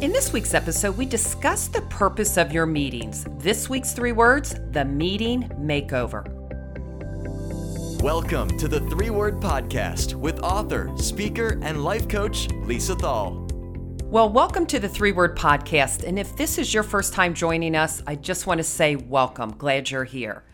In this week's episode, we discuss the purpose of your meetings. This week's three words the meeting makeover. Welcome to the Three Word Podcast with author, speaker, and life coach Lisa Thal. Well, welcome to the Three Word Podcast. And if this is your first time joining us, I just want to say welcome. Glad you're here.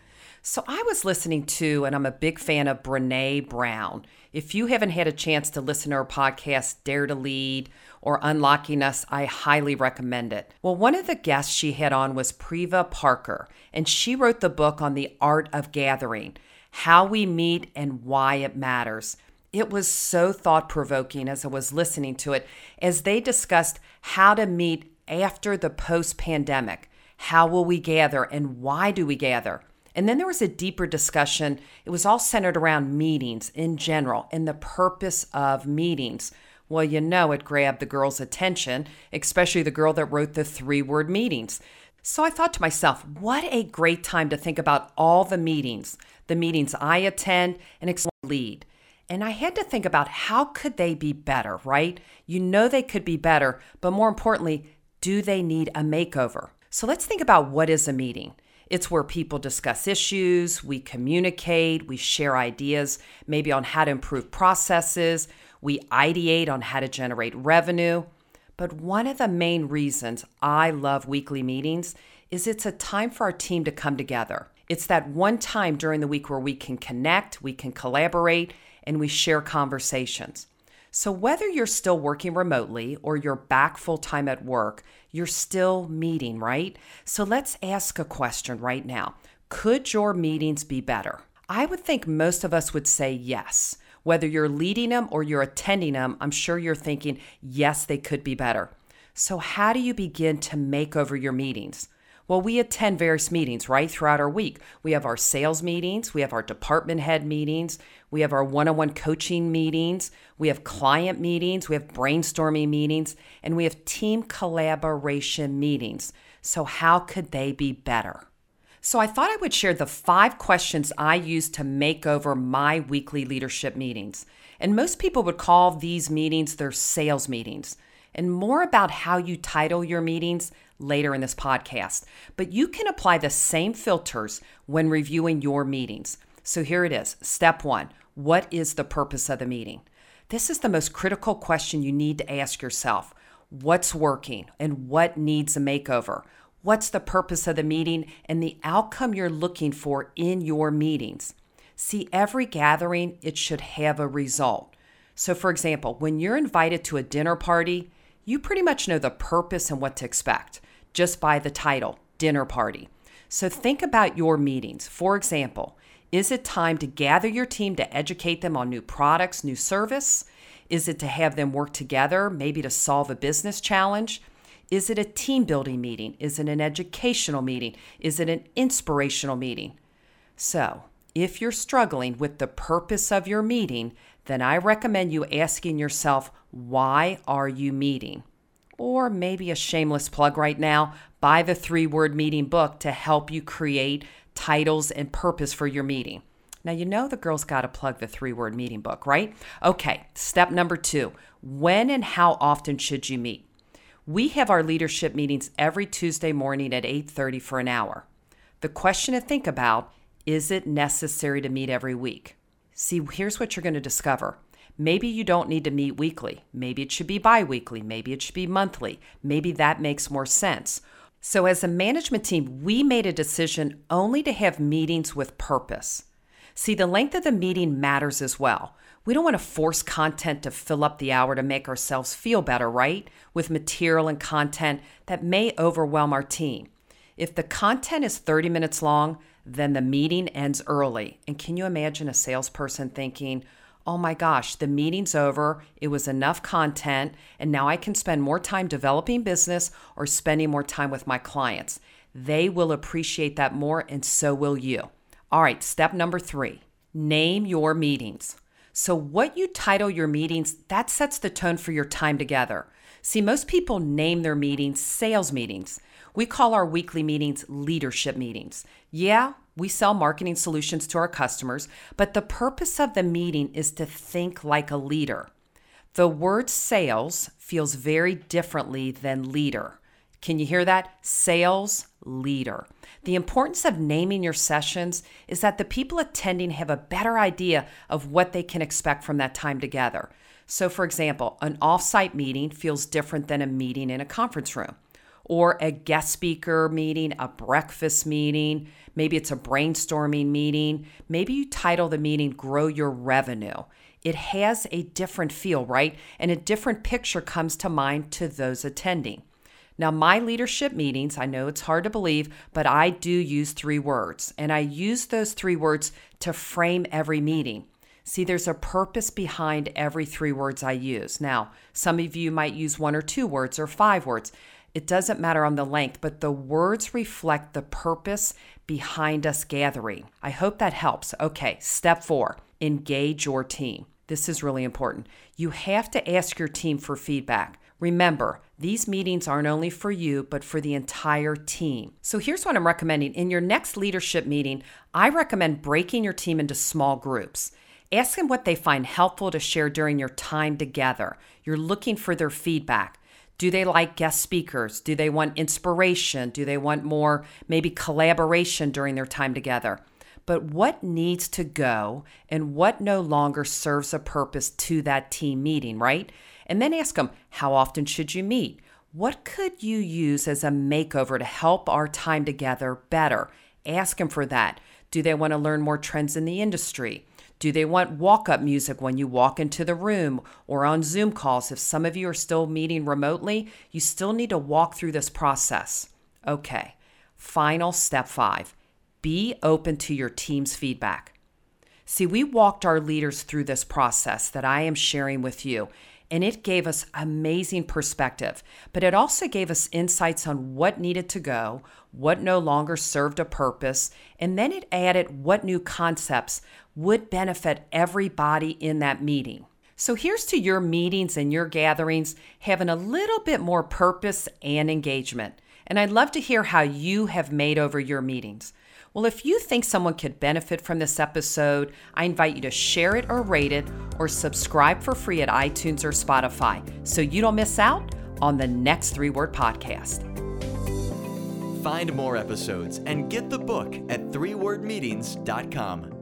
So, I was listening to, and I'm a big fan of Brene Brown. If you haven't had a chance to listen to her podcast, Dare to Lead or Unlocking Us, I highly recommend it. Well, one of the guests she had on was Priya Parker, and she wrote the book on the art of gathering, how we meet and why it matters. It was so thought provoking as I was listening to it, as they discussed how to meet after the post pandemic. How will we gather and why do we gather? And then there was a deeper discussion. It was all centered around meetings in general and the purpose of meetings. Well, you know, it grabbed the girl's attention, especially the girl that wrote the three word meetings. So I thought to myself, what a great time to think about all the meetings, the meetings I attend and lead. And I had to think about how could they be better, right? You know they could be better, but more importantly, do they need a makeover? So let's think about what is a meeting. It's where people discuss issues, we communicate, we share ideas, maybe on how to improve processes, we ideate on how to generate revenue. But one of the main reasons I love weekly meetings is it's a time for our team to come together. It's that one time during the week where we can connect, we can collaborate, and we share conversations. So, whether you're still working remotely or you're back full time at work, you're still meeting, right? So, let's ask a question right now Could your meetings be better? I would think most of us would say yes. Whether you're leading them or you're attending them, I'm sure you're thinking, yes, they could be better. So, how do you begin to make over your meetings? Well, we attend various meetings right throughout our week. We have our sales meetings, we have our department head meetings, we have our one on one coaching meetings, we have client meetings, we have brainstorming meetings, and we have team collaboration meetings. So, how could they be better? So, I thought I would share the five questions I use to make over my weekly leadership meetings. And most people would call these meetings their sales meetings. And more about how you title your meetings later in this podcast. But you can apply the same filters when reviewing your meetings. So here it is. Step one What is the purpose of the meeting? This is the most critical question you need to ask yourself. What's working and what needs a makeover? What's the purpose of the meeting and the outcome you're looking for in your meetings? See, every gathering, it should have a result. So, for example, when you're invited to a dinner party, you pretty much know the purpose and what to expect just by the title, dinner party. So think about your meetings. For example, is it time to gather your team to educate them on new products, new service? Is it to have them work together, maybe to solve a business challenge? Is it a team building meeting? Is it an educational meeting? Is it an inspirational meeting? So, if you're struggling with the purpose of your meeting, then I recommend you asking yourself, why are you meeting? Or maybe a shameless plug right now buy the three word meeting book to help you create titles and purpose for your meeting. Now, you know the girl's got to plug the three word meeting book, right? Okay, step number two when and how often should you meet? We have our leadership meetings every Tuesday morning at 8:30 for an hour. The question to think about is it necessary to meet every week? See, here's what you're going to discover. Maybe you don't need to meet weekly. Maybe it should be bi weekly. Maybe it should be monthly. Maybe that makes more sense. So, as a management team, we made a decision only to have meetings with purpose. See, the length of the meeting matters as well. We don't want to force content to fill up the hour to make ourselves feel better, right? With material and content that may overwhelm our team. If the content is 30 minutes long, then the meeting ends early. And can you imagine a salesperson thinking, oh my gosh, the meeting's over, it was enough content, and now I can spend more time developing business or spending more time with my clients? They will appreciate that more, and so will you. All right, step number three name your meetings. So, what you title your meetings, that sets the tone for your time together. See, most people name their meetings sales meetings. We call our weekly meetings leadership meetings. Yeah, we sell marketing solutions to our customers, but the purpose of the meeting is to think like a leader. The word sales feels very differently than leader. Can you hear that? Sales leader. The importance of naming your sessions is that the people attending have a better idea of what they can expect from that time together. So, for example, an offsite meeting feels different than a meeting in a conference room, or a guest speaker meeting, a breakfast meeting. Maybe it's a brainstorming meeting. Maybe you title the meeting Grow Your Revenue it has a different feel, right? And a different picture comes to mind to those attending. Now, my leadership meetings, I know it's hard to believe, but I do use three words, and I use those three words to frame every meeting. See, there's a purpose behind every three words I use. Now, some of you might use one or two words or five words. It doesn't matter on the length, but the words reflect the purpose behind us gathering. I hope that helps. Okay, step four engage your team. This is really important. You have to ask your team for feedback. Remember, these meetings aren't only for you, but for the entire team. So here's what I'm recommending. In your next leadership meeting, I recommend breaking your team into small groups. Ask them what they find helpful to share during your time together. You're looking for their feedback. Do they like guest speakers? Do they want inspiration? Do they want more, maybe collaboration during their time together? but what needs to go and what no longer serves a purpose to that team meeting, right? And then ask them, how often should you meet? What could you use as a makeover to help our time together better? Ask them for that. Do they want to learn more trends in the industry? Do they want walk up music when you walk into the room or on Zoom calls? If some of you are still meeting remotely, you still need to walk through this process. Okay, final step five be open to your team's feedback. See, we walked our leaders through this process that I am sharing with you, and it gave us amazing perspective, but it also gave us insights on what needed to go, what no longer served a purpose, and then it added what new concepts would benefit everybody in that meeting. So here's to your meetings and your gatherings having a little bit more purpose and engagement. And I'd love to hear how you have made over your meetings. Well, if you think someone could benefit from this episode, I invite you to share it or rate it or subscribe for free at iTunes or Spotify so you don't miss out on the next three word podcast. Find more episodes and get the book at threewordmeetings.com.